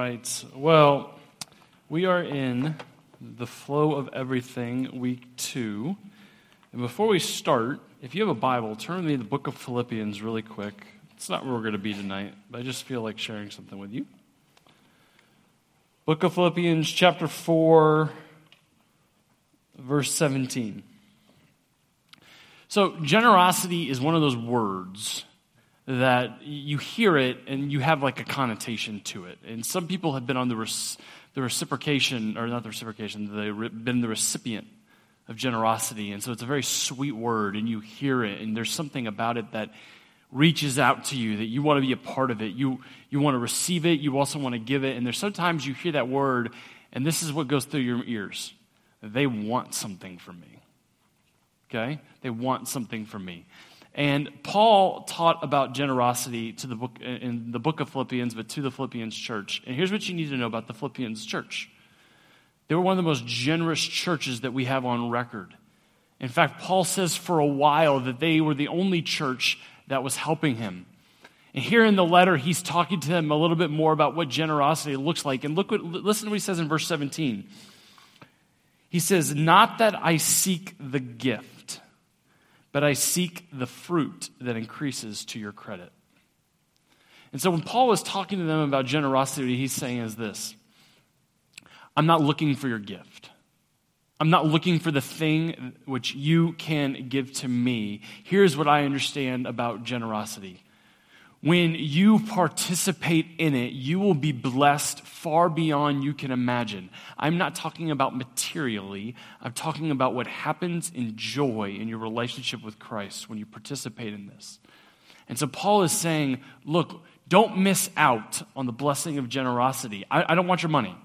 right. Well, we are in the flow of everything, week two. And before we start, if you have a Bible, turn me to the book of Philippians really quick. It's not where we're going to be tonight, but I just feel like sharing something with you. Book of Philippians, chapter 4, verse 17. So, generosity is one of those words that you hear it and you have like a connotation to it. And some people have been on the, res- the reciprocation, or not the reciprocation, they've been the recipient of generosity. And so it's a very sweet word, and you hear it, and there's something about it that reaches out to you that you want to be a part of it. You, you want to receive it, you also want to give it. And there's sometimes you hear that word, and this is what goes through your ears. They want something from me. Okay? They want something from me. And Paul taught about generosity to the book, in the book of Philippians, but to the Philippians church. And here's what you need to know about the Philippians church they were one of the most generous churches that we have on record. In fact, Paul says for a while that they were the only church that was helping him. And here in the letter, he's talking to them a little bit more about what generosity looks like. And look what, listen to what he says in verse 17. He says, Not that I seek the gift but I seek the fruit that increases to your credit. And so when Paul is talking to them about generosity, he's saying is this I'm not looking for your gift. I'm not looking for the thing which you can give to me. Here's what I understand about generosity when you participate in it, you will be blessed far beyond you can imagine. I'm not talking about materially, I'm talking about what happens in joy in your relationship with Christ when you participate in this. And so Paul is saying, look, don't miss out on the blessing of generosity. I, I don't want your money.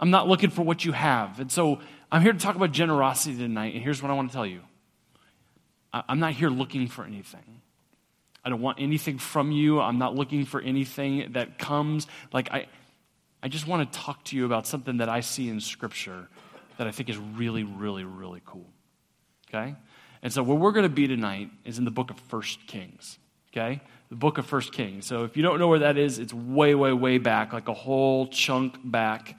I'm not looking for what you have. And so I'm here to talk about generosity tonight, and here's what I want to tell you I'm not here looking for anything. I don't want anything from you. I'm not looking for anything that comes. Like, I, I just want to talk to you about something that I see in Scripture that I think is really, really, really cool. Okay? And so, where we're going to be tonight is in the book of First Kings. Okay? The book of First Kings. So, if you don't know where that is, it's way, way, way back, like a whole chunk back.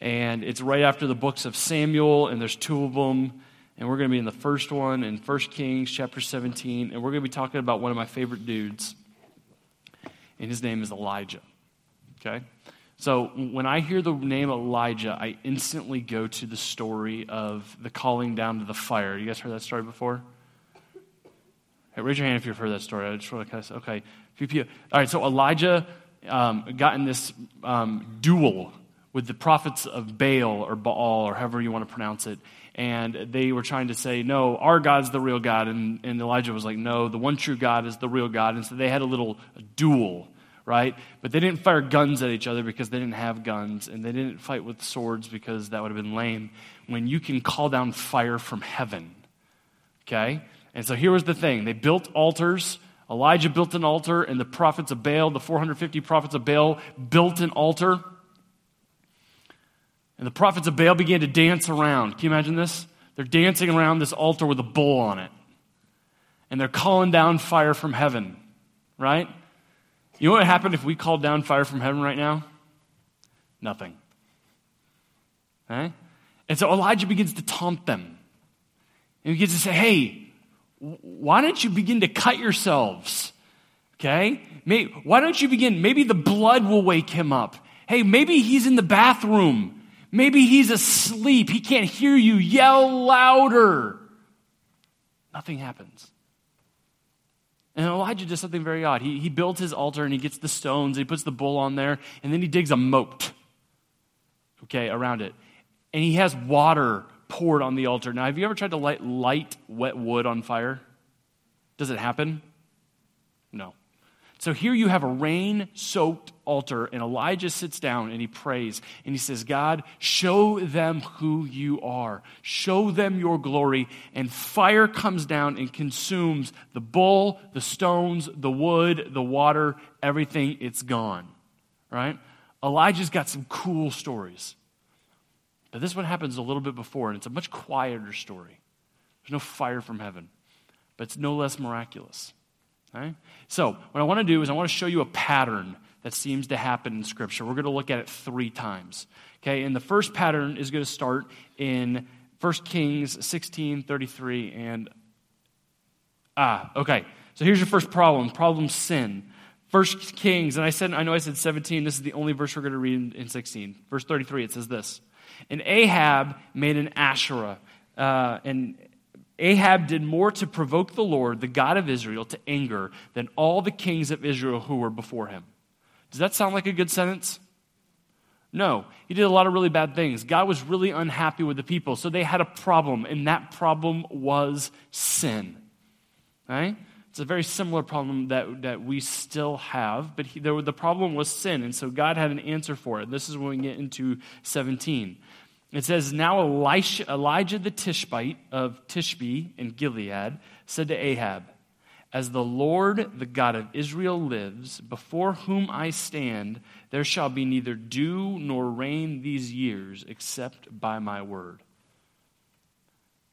And it's right after the books of Samuel, and there's two of them. And we're going to be in the first one in 1 Kings chapter 17. And we're going to be talking about one of my favorite dudes. And his name is Elijah. Okay? So when I hear the name Elijah, I instantly go to the story of the calling down to the fire. You guys heard that story before? Hey, raise your hand if you've heard that story. I just want to kind of say, okay. All right, so Elijah um, got in this um, duel with the prophets of Baal or Baal or however you want to pronounce it and they were trying to say, no, our God's the real God. And, and Elijah was like, no, the one true God is the real God. And so they had a little duel, right? But they didn't fire guns at each other because they didn't have guns, and they didn't fight with swords because that would have been lame. When you can call down fire from heaven, okay? And so here was the thing they built altars. Elijah built an altar, and the prophets of Baal, the 450 prophets of Baal, built an altar. And the prophets of Baal began to dance around. Can you imagine this? They're dancing around this altar with a bull on it. And they're calling down fire from heaven, right? You know what would happen if we called down fire from heaven right now? Nothing. Okay? And so Elijah begins to taunt them. And he begins to say, hey, why don't you begin to cut yourselves? Okay? Maybe, why don't you begin? Maybe the blood will wake him up. Hey, maybe he's in the bathroom Maybe he's asleep. He can't hear you. Yell louder. Nothing happens. And Elijah does something very odd. He, he builds his altar and he gets the stones, he puts the bull on there, and then he digs a moat, okay, around it. And he has water poured on the altar. Now, have you ever tried to light, light wet wood on fire? Does it happen? So here you have a rain soaked altar, and Elijah sits down and he prays and he says, God, show them who you are, show them your glory. And fire comes down and consumes the bull, the stones, the wood, the water, everything. It's gone, right? Elijah's got some cool stories. But this one happens a little bit before, and it's a much quieter story. There's no fire from heaven, but it's no less miraculous. So, what I want to do is I want to show you a pattern that seems to happen in Scripture. We're going to look at it three times. Okay, and the first pattern is going to start in 1 Kings 16, 33, and ah, okay. So here's your first problem. Problem sin. First Kings, and I said, I know I said 17. This is the only verse we're going to read in, in 16. Verse 33, it says this. And Ahab made an Asherah, uh, and Ahab did more to provoke the Lord, the God of Israel, to anger than all the kings of Israel who were before him. Does that sound like a good sentence? No, he did a lot of really bad things. God was really unhappy with the people, so they had a problem, and that problem was sin. Right? It's a very similar problem that, that we still have, but he, the problem was sin, and so God had an answer for it. This is when we get into 17. It says, Now Elisha, Elijah the Tishbite of Tishbe in Gilead said to Ahab, As the Lord, the God of Israel, lives, before whom I stand, there shall be neither dew nor rain these years except by my word.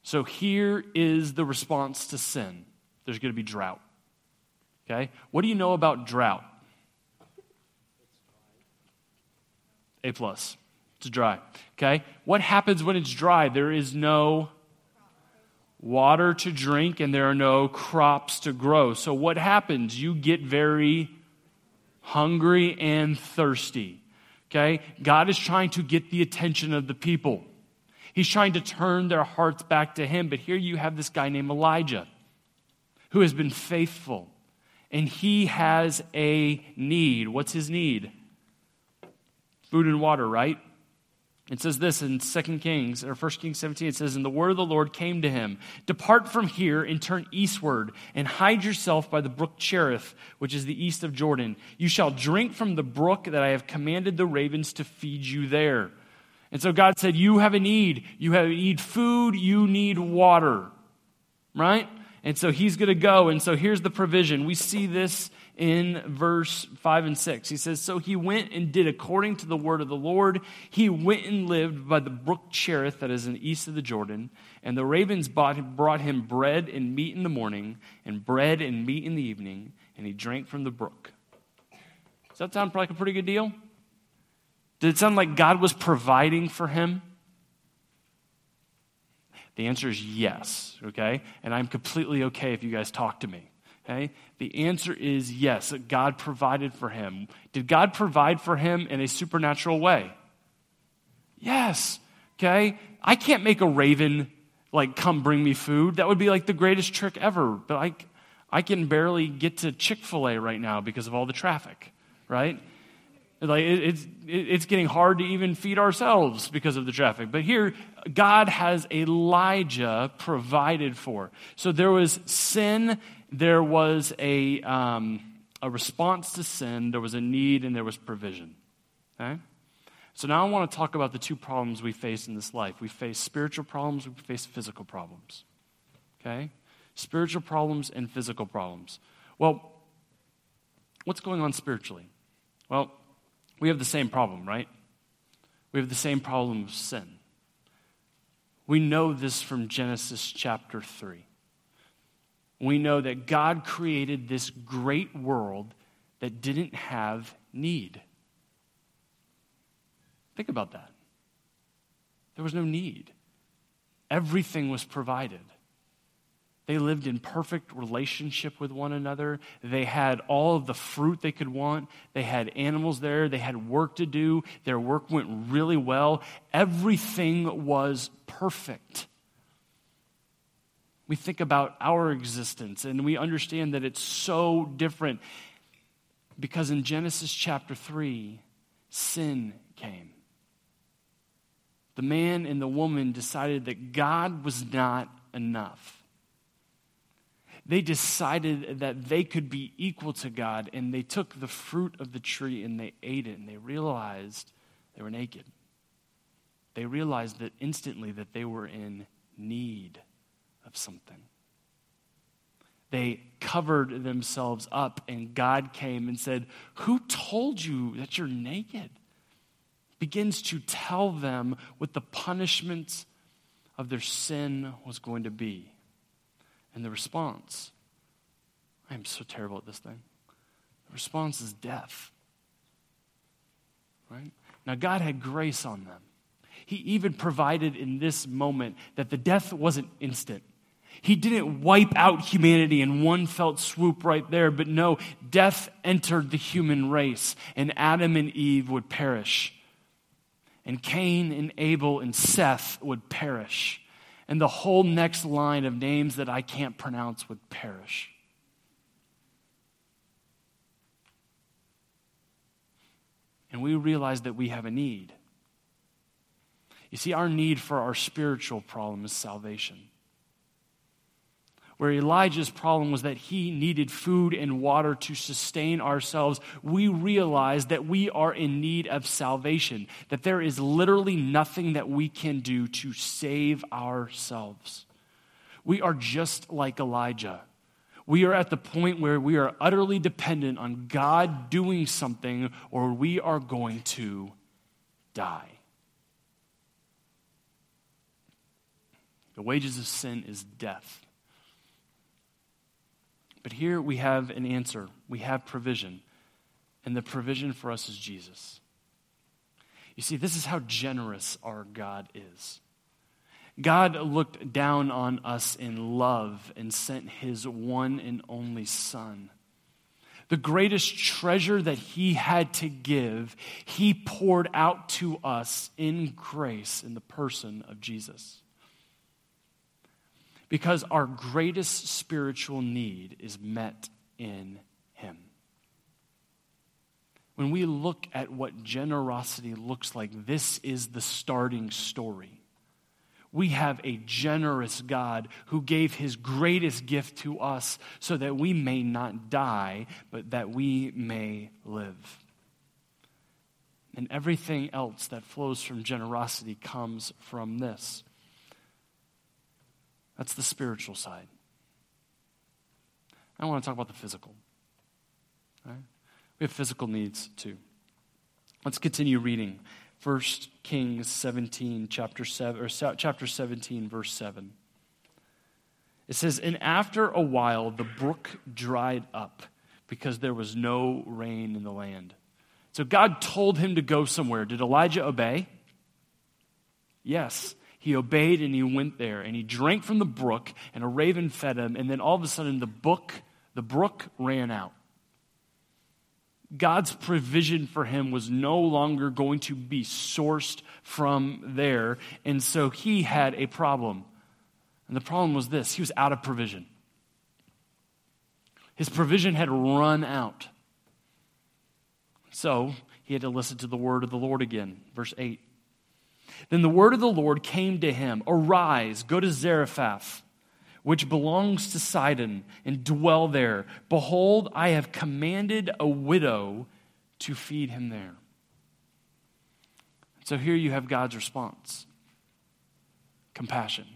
So here is the response to sin there's going to be drought. Okay? What do you know about drought? A plus. It's dry. Okay? What happens when it's dry? There is no water to drink and there are no crops to grow. So what happens? You get very hungry and thirsty. Okay? God is trying to get the attention of the people. He's trying to turn their hearts back to him. But here you have this guy named Elijah who has been faithful. And he has a need. What's his need? Food and water, right? It says this in 2 Kings, or 1 Kings 17, it says, And the word of the Lord came to him Depart from here and turn eastward, and hide yourself by the brook Cherith, which is the east of Jordan. You shall drink from the brook that I have commanded the ravens to feed you there. And so God said, You have a need. You have, need food, you need water. Right? And so he's going to go. And so here's the provision. We see this in verse 5 and 6. He says, So he went and did according to the word of the Lord. He went and lived by the brook Cherith, that is in the east of the Jordan. And the ravens brought him bread and meat in the morning, and bread and meat in the evening, and he drank from the brook. Does that sound like a pretty good deal? Did it sound like God was providing for him? The answer is yes, okay? And I'm completely okay if you guys talk to me. Okay? The answer is yes, God provided for him. Did God provide for him in a supernatural way? Yes. Okay? I can't make a raven like come bring me food. That would be like the greatest trick ever. But I, I can barely get to Chick fil A right now because of all the traffic, right? Like it's it's getting hard to even feed ourselves because of the traffic. But here, God has Elijah provided for. So there was sin, there was a um, a response to sin, there was a need, and there was provision. Okay. So now I want to talk about the two problems we face in this life. We face spiritual problems, we face physical problems. Okay? Spiritual problems and physical problems. Well, what's going on spiritually? Well, we have the same problem, right? We have the same problem of sin. We know this from Genesis chapter 3. We know that God created this great world that didn't have need. Think about that. There was no need, everything was provided. They lived in perfect relationship with one another. They had all of the fruit they could want. They had animals there. They had work to do. Their work went really well. Everything was perfect. We think about our existence and we understand that it's so different because in Genesis chapter 3, sin came. The man and the woman decided that God was not enough they decided that they could be equal to God, and they took the fruit of the tree and they ate it, and they realized they were naked. They realized that instantly that they were in need of something. They covered themselves up, and God came and said, Who told you that you're naked? Begins to tell them what the punishment of their sin was going to be. And the response, I am so terrible at this thing. The response is death. Right? Now, God had grace on them. He even provided in this moment that the death wasn't instant. He didn't wipe out humanity in one felt swoop right there, but no, death entered the human race, and Adam and Eve would perish. And Cain and Abel and Seth would perish. And the whole next line of names that I can't pronounce would perish. And we realize that we have a need. You see, our need for our spiritual problem is salvation where Elijah's problem was that he needed food and water to sustain ourselves, we realize that we are in need of salvation, that there is literally nothing that we can do to save ourselves. We are just like Elijah. We are at the point where we are utterly dependent on God doing something, or we are going to die. The wages of sin is death. But here we have an answer, we have provision. And the provision for us is Jesus. You see, this is how generous our God is. God looked down on us in love and sent his one and only Son. The greatest treasure that he had to give, he poured out to us in grace in the person of Jesus because our greatest spiritual need is met in Him. When we look at what generosity looks like, this is the starting story. We have a generous God who gave his greatest gift to us so that we may not die, but that we may live. And everything else that flows from generosity comes from this. That's the spiritual side. I want to talk about the physical. Right? We have physical needs too. Let's continue reading. 1 Kings 17, chapter 7, or chapter 17, verse 7. It says, And after a while the brook dried up because there was no rain in the land. So God told him to go somewhere. Did Elijah obey? Yes he obeyed and he went there and he drank from the brook and a raven fed him and then all of a sudden the book the brook ran out. God's provision for him was no longer going to be sourced from there and so he had a problem. And the problem was this he was out of provision. His provision had run out. So he had to listen to the word of the lord again. Verse 8 then the word of the Lord came to him Arise, go to Zarephath, which belongs to Sidon, and dwell there. Behold, I have commanded a widow to feed him there. So here you have God's response compassion.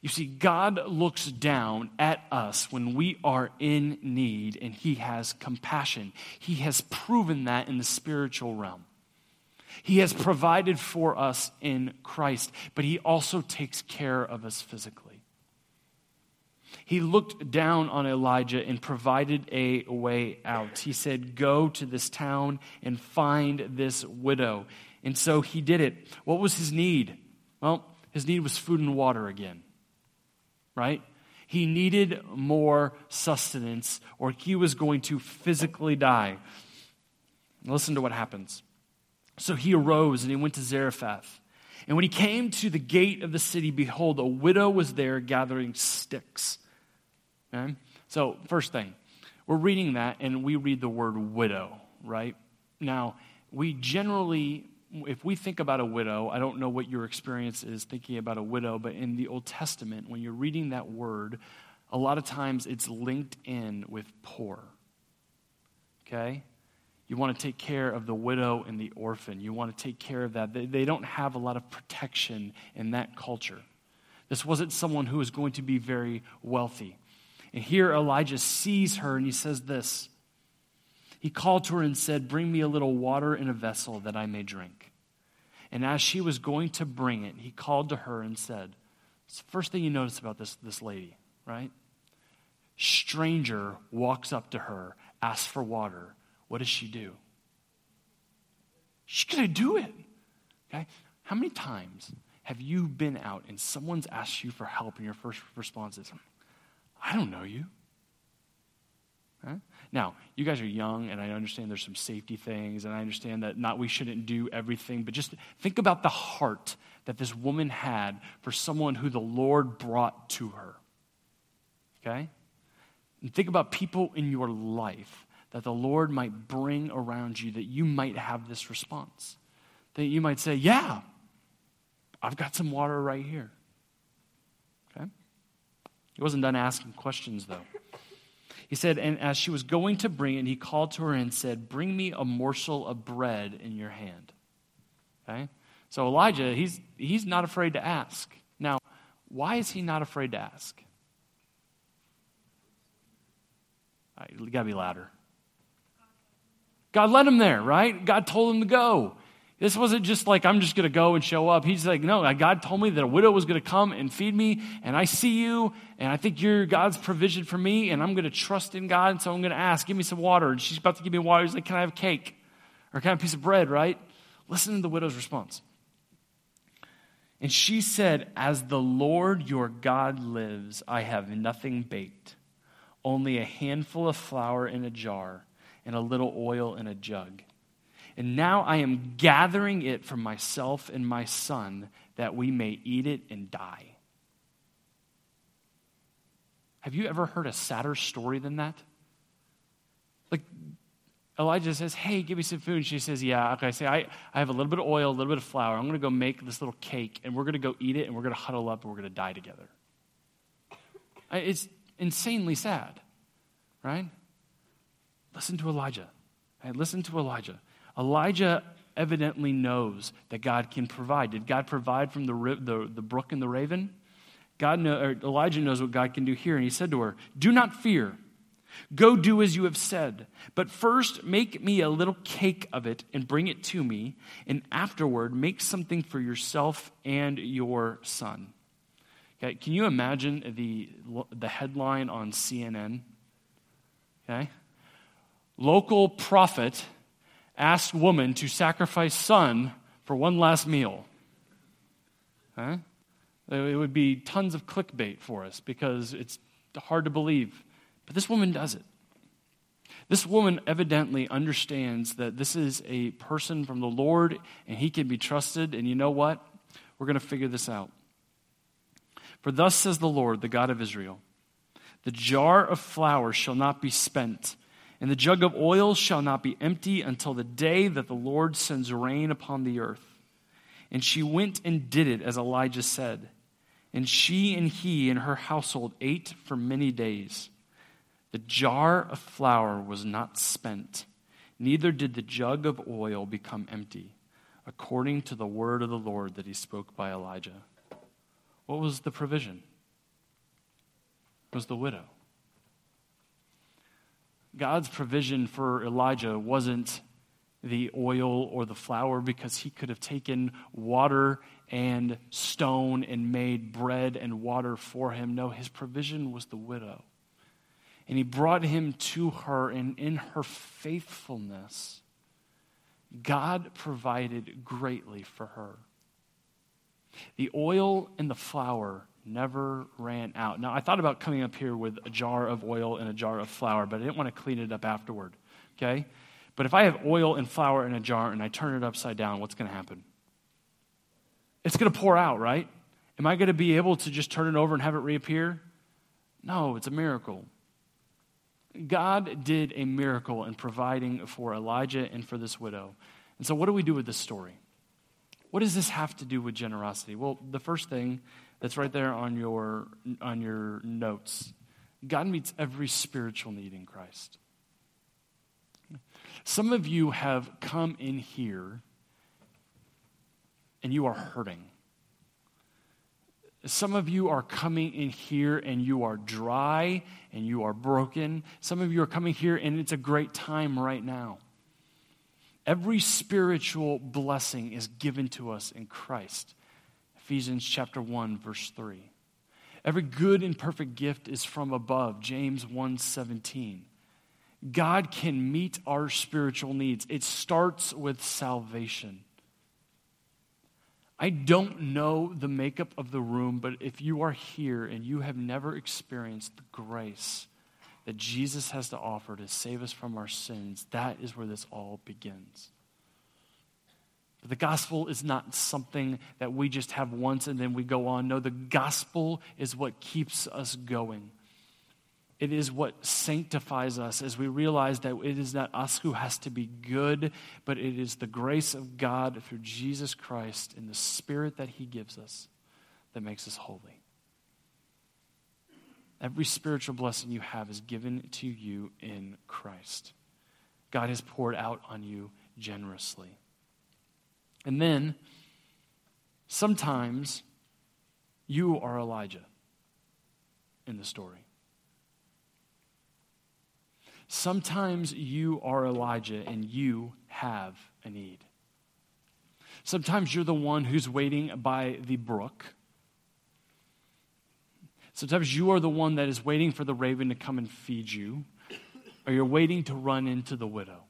You see, God looks down at us when we are in need and He has compassion. He has proven that in the spiritual realm. He has provided for us in Christ, but He also takes care of us physically. He looked down on Elijah and provided a way out. He said, Go to this town and find this widow. And so he did it. What was his need? Well, his need was food and water again, right? He needed more sustenance or he was going to physically die. Listen to what happens. So he arose and he went to Zarephath. And when he came to the gate of the city, behold, a widow was there gathering sticks. Okay? So, first thing, we're reading that and we read the word widow, right? Now, we generally, if we think about a widow, I don't know what your experience is thinking about a widow, but in the Old Testament, when you're reading that word, a lot of times it's linked in with poor. Okay? You want to take care of the widow and the orphan. You want to take care of that. They, they don't have a lot of protection in that culture. This wasn't someone who was going to be very wealthy. And here Elijah sees her and he says this He called to her and said, Bring me a little water in a vessel that I may drink. And as she was going to bring it, he called to her and said, It's the first thing you notice about this, this lady, right? Stranger walks up to her, asks for water what does she do? She's going to do it. Okay? How many times have you been out and someone's asked you for help and your first response is, I don't know you? Huh? Now, you guys are young, and I understand there's some safety things, and I understand that not we shouldn't do everything, but just think about the heart that this woman had for someone who the Lord brought to her. Okay? And think about people in your life that the Lord might bring around you that you might have this response. That you might say, Yeah, I've got some water right here. Okay? He wasn't done asking questions, though. He said, And as she was going to bring it, he called to her and said, Bring me a morsel of bread in your hand. Okay? So Elijah, he's, he's not afraid to ask. Now, why is he not afraid to ask? Right, you got to be louder. God led him there, right? God told him to go. This wasn't just like, I'm just going to go and show up. He's like, no, God told me that a widow was going to come and feed me, and I see you, and I think you're God's provision for me, and I'm going to trust in God, and so I'm going to ask, give me some water. And she's about to give me water. He's like, can I have a cake? Or can I have a piece of bread, right? Listen to the widow's response. And she said, As the Lord your God lives, I have nothing baked, only a handful of flour in a jar and a little oil in a jug and now I am gathering it for myself and my son that we may eat it and die. Have you ever heard a sadder story than that? Like, Elijah says, Hey, give me some food. And she says, Yeah. Okay, I say, I, I have a little bit of oil, a little bit of flour. I'm going to go make this little cake, and we're going to go eat it, and we're going to huddle up, and we're going to die together. It's insanely sad, right? Listen to Elijah. Right? Listen to Elijah. Elijah evidently knows that God can provide. Did God provide from the, the, the brook and the raven? God know, Elijah knows what God can do here. And he said to her, Do not fear. Go do as you have said. But first, make me a little cake of it and bring it to me. And afterward, make something for yourself and your son. Okay, can you imagine the, the headline on CNN? Okay? Local prophet asked woman to sacrifice son for one last meal. Huh? It would be tons of clickbait for us because it's hard to believe. But this woman does it. This woman evidently understands that this is a person from the Lord and he can be trusted. And you know what? We're going to figure this out. For thus says the Lord, the God of Israel the jar of flour shall not be spent and the jug of oil shall not be empty until the day that the Lord sends rain upon the earth. And she went and did it as Elijah said. And she and he and her household ate for many days. The jar of flour was not spent, neither did the jug of oil become empty, according to the word of the Lord that he spoke by Elijah. What was the provision? It was the widow. God's provision for Elijah wasn't the oil or the flour because he could have taken water and stone and made bread and water for him. No, his provision was the widow. And he brought him to her, and in her faithfulness, God provided greatly for her. The oil and the flour never ran out. Now, I thought about coming up here with a jar of oil and a jar of flour, but I didn't want to clean it up afterward, okay? But if I have oil and flour in a jar and I turn it upside down, what's going to happen? It's going to pour out, right? Am I going to be able to just turn it over and have it reappear? No, it's a miracle. God did a miracle in providing for Elijah and for this widow. And so, what do we do with this story? What does this have to do with generosity? Well, the first thing that's right there on your, on your notes. God meets every spiritual need in Christ. Some of you have come in here and you are hurting. Some of you are coming in here and you are dry and you are broken. Some of you are coming here and it's a great time right now. Every spiritual blessing is given to us in Christ. Ephesians chapter 1 verse 3. Every good and perfect gift is from above, James 1:17. God can meet our spiritual needs. It starts with salvation. I don't know the makeup of the room, but if you are here and you have never experienced the grace that Jesus has to offer to save us from our sins, that is where this all begins. The gospel is not something that we just have once and then we go on. No, the gospel is what keeps us going. It is what sanctifies us as we realize that it is not us who has to be good, but it is the grace of God through Jesus Christ and the Spirit that He gives us that makes us holy. Every spiritual blessing you have is given to you in Christ. God has poured out on you generously. And then, sometimes, you are Elijah in the story. Sometimes you are Elijah and you have a need. Sometimes you're the one who's waiting by the brook. Sometimes you are the one that is waiting for the raven to come and feed you, or you're waiting to run into the widow.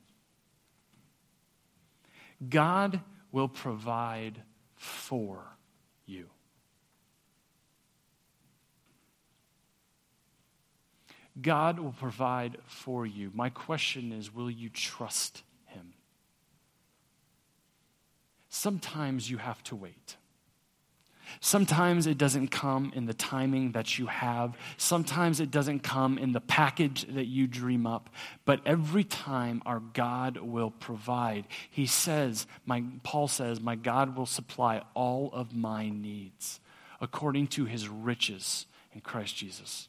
God will provide for you. God will provide for you. My question is will you trust Him? Sometimes you have to wait. Sometimes it doesn't come in the timing that you have. Sometimes it doesn't come in the package that you dream up. But every time our God will provide. He says, my, Paul says, My God will supply all of my needs according to his riches in Christ Jesus.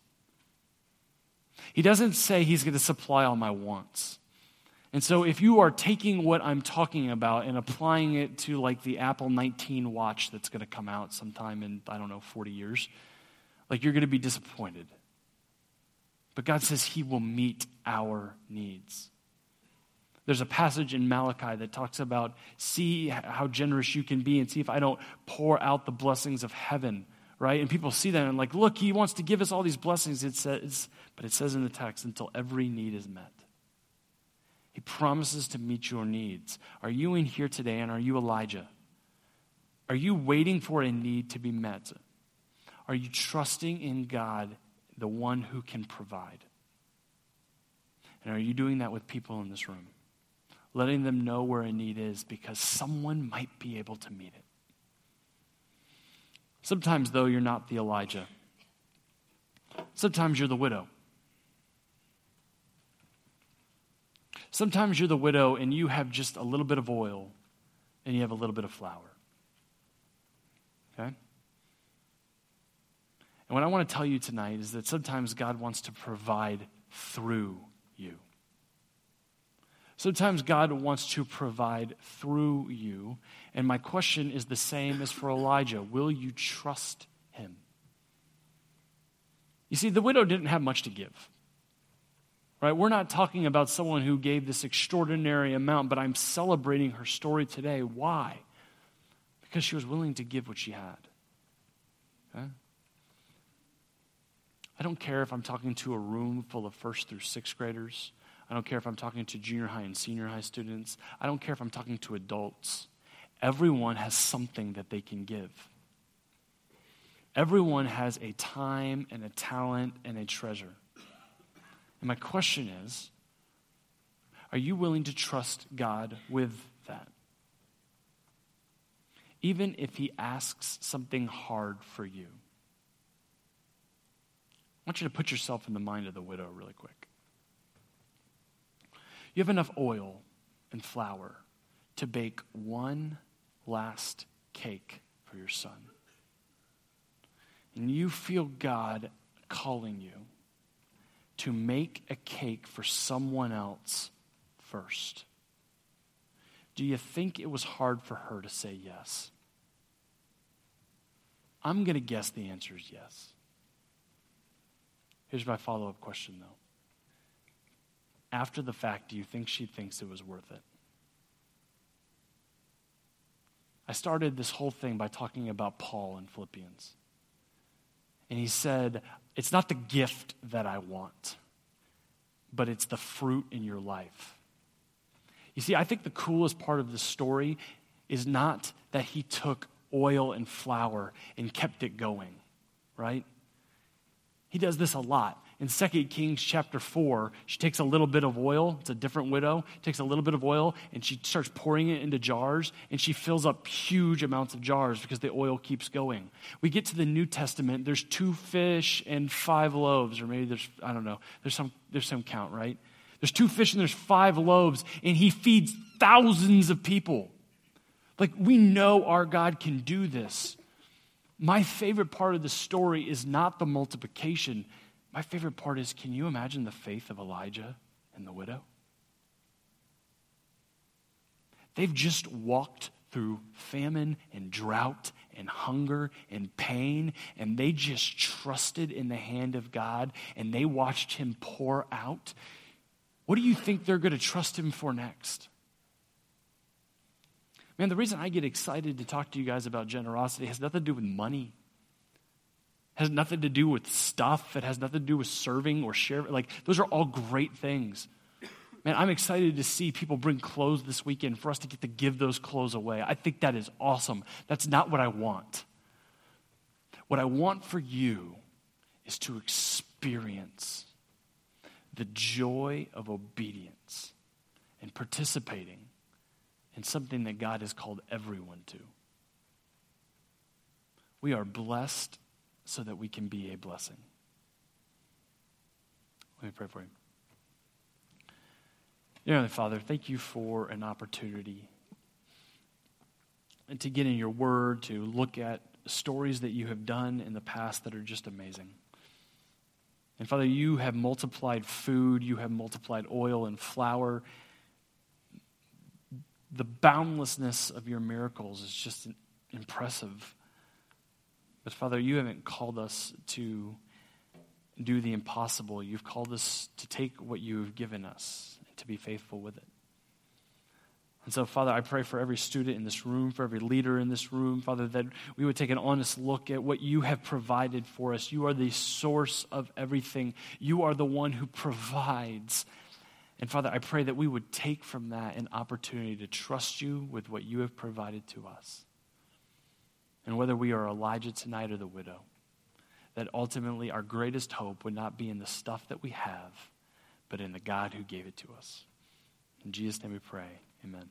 He doesn't say he's going to supply all my wants. And so, if you are taking what I'm talking about and applying it to like the Apple 19 watch that's going to come out sometime in, I don't know, 40 years, like you're going to be disappointed. But God says He will meet our needs. There's a passage in Malachi that talks about see how generous you can be and see if I don't pour out the blessings of heaven right? And people see that and like, look, he wants to give us all these blessings. It says, but it says in the text, until every need is met. He promises to meet your needs. Are you in here today and are you Elijah? Are you waiting for a need to be met? Are you trusting in God, the one who can provide? And are you doing that with people in this room? Letting them know where a need is because someone might be able to meet it. Sometimes, though, you're not the Elijah. Sometimes you're the widow. Sometimes you're the widow and you have just a little bit of oil and you have a little bit of flour. Okay? And what I want to tell you tonight is that sometimes God wants to provide through you. Sometimes God wants to provide through you. And my question is the same as for Elijah Will you trust him? You see, the widow didn't have much to give. Right? We're not talking about someone who gave this extraordinary amount, but I'm celebrating her story today. Why? Because she was willing to give what she had. Okay? I don't care if I'm talking to a room full of first through sixth graders. I don't care if I'm talking to junior high and senior high students. I don't care if I'm talking to adults. Everyone has something that they can give. Everyone has a time and a talent and a treasure. And my question is are you willing to trust God with that? Even if He asks something hard for you. I want you to put yourself in the mind of the widow really quick. You have enough oil and flour to bake one last cake for your son. And you feel God calling you to make a cake for someone else first. Do you think it was hard for her to say yes? I'm going to guess the answer is yes. Here's my follow up question, though after the fact, do you think she thinks it was worth it? I started this whole thing by talking about Paul in Philippians. And he said, It's not the gift that I want, but it's the fruit in your life. You see, I think the coolest part of the story is not that he took oil and flour and kept it going, right? He does this a lot in 2 Kings chapter 4, she takes a little bit of oil. It's a different widow. Takes a little bit of oil and she starts pouring it into jars and she fills up huge amounts of jars because the oil keeps going. We get to the New Testament, there's two fish and five loaves, or maybe there's, I don't know, there's some, there's some count, right? There's two fish and there's five loaves and he feeds thousands of people. Like, we know our God can do this. My favorite part of the story is not the multiplication my favorite part is can you imagine the faith of Elijah and the widow? They've just walked through famine and drought and hunger and pain, and they just trusted in the hand of God and they watched Him pour out. What do you think they're going to trust Him for next? Man, the reason I get excited to talk to you guys about generosity has nothing to do with money has nothing to do with stuff. It has nothing to do with serving or sharing. Like, those are all great things. Man, I'm excited to see people bring clothes this weekend for us to get to give those clothes away. I think that is awesome. That's not what I want. What I want for you is to experience the joy of obedience and participating in something that God has called everyone to. We are blessed so that we can be a blessing. Let me pray for you. Dear Heavenly Father, thank you for an opportunity and to get in your word, to look at stories that you have done in the past that are just amazing. And Father, you have multiplied food, you have multiplied oil and flour. The boundlessness of your miracles is just impressive. But Father, you haven't called us to do the impossible. You've called us to take what you've given us and to be faithful with it. And so, Father, I pray for every student in this room, for every leader in this room, Father, that we would take an honest look at what you have provided for us. You are the source of everything, you are the one who provides. And Father, I pray that we would take from that an opportunity to trust you with what you have provided to us. And whether we are Elijah tonight or the widow, that ultimately our greatest hope would not be in the stuff that we have, but in the God who gave it to us. In Jesus' name we pray. Amen.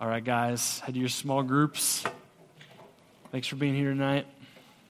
All right, guys, head to your small groups. Thanks for being here tonight.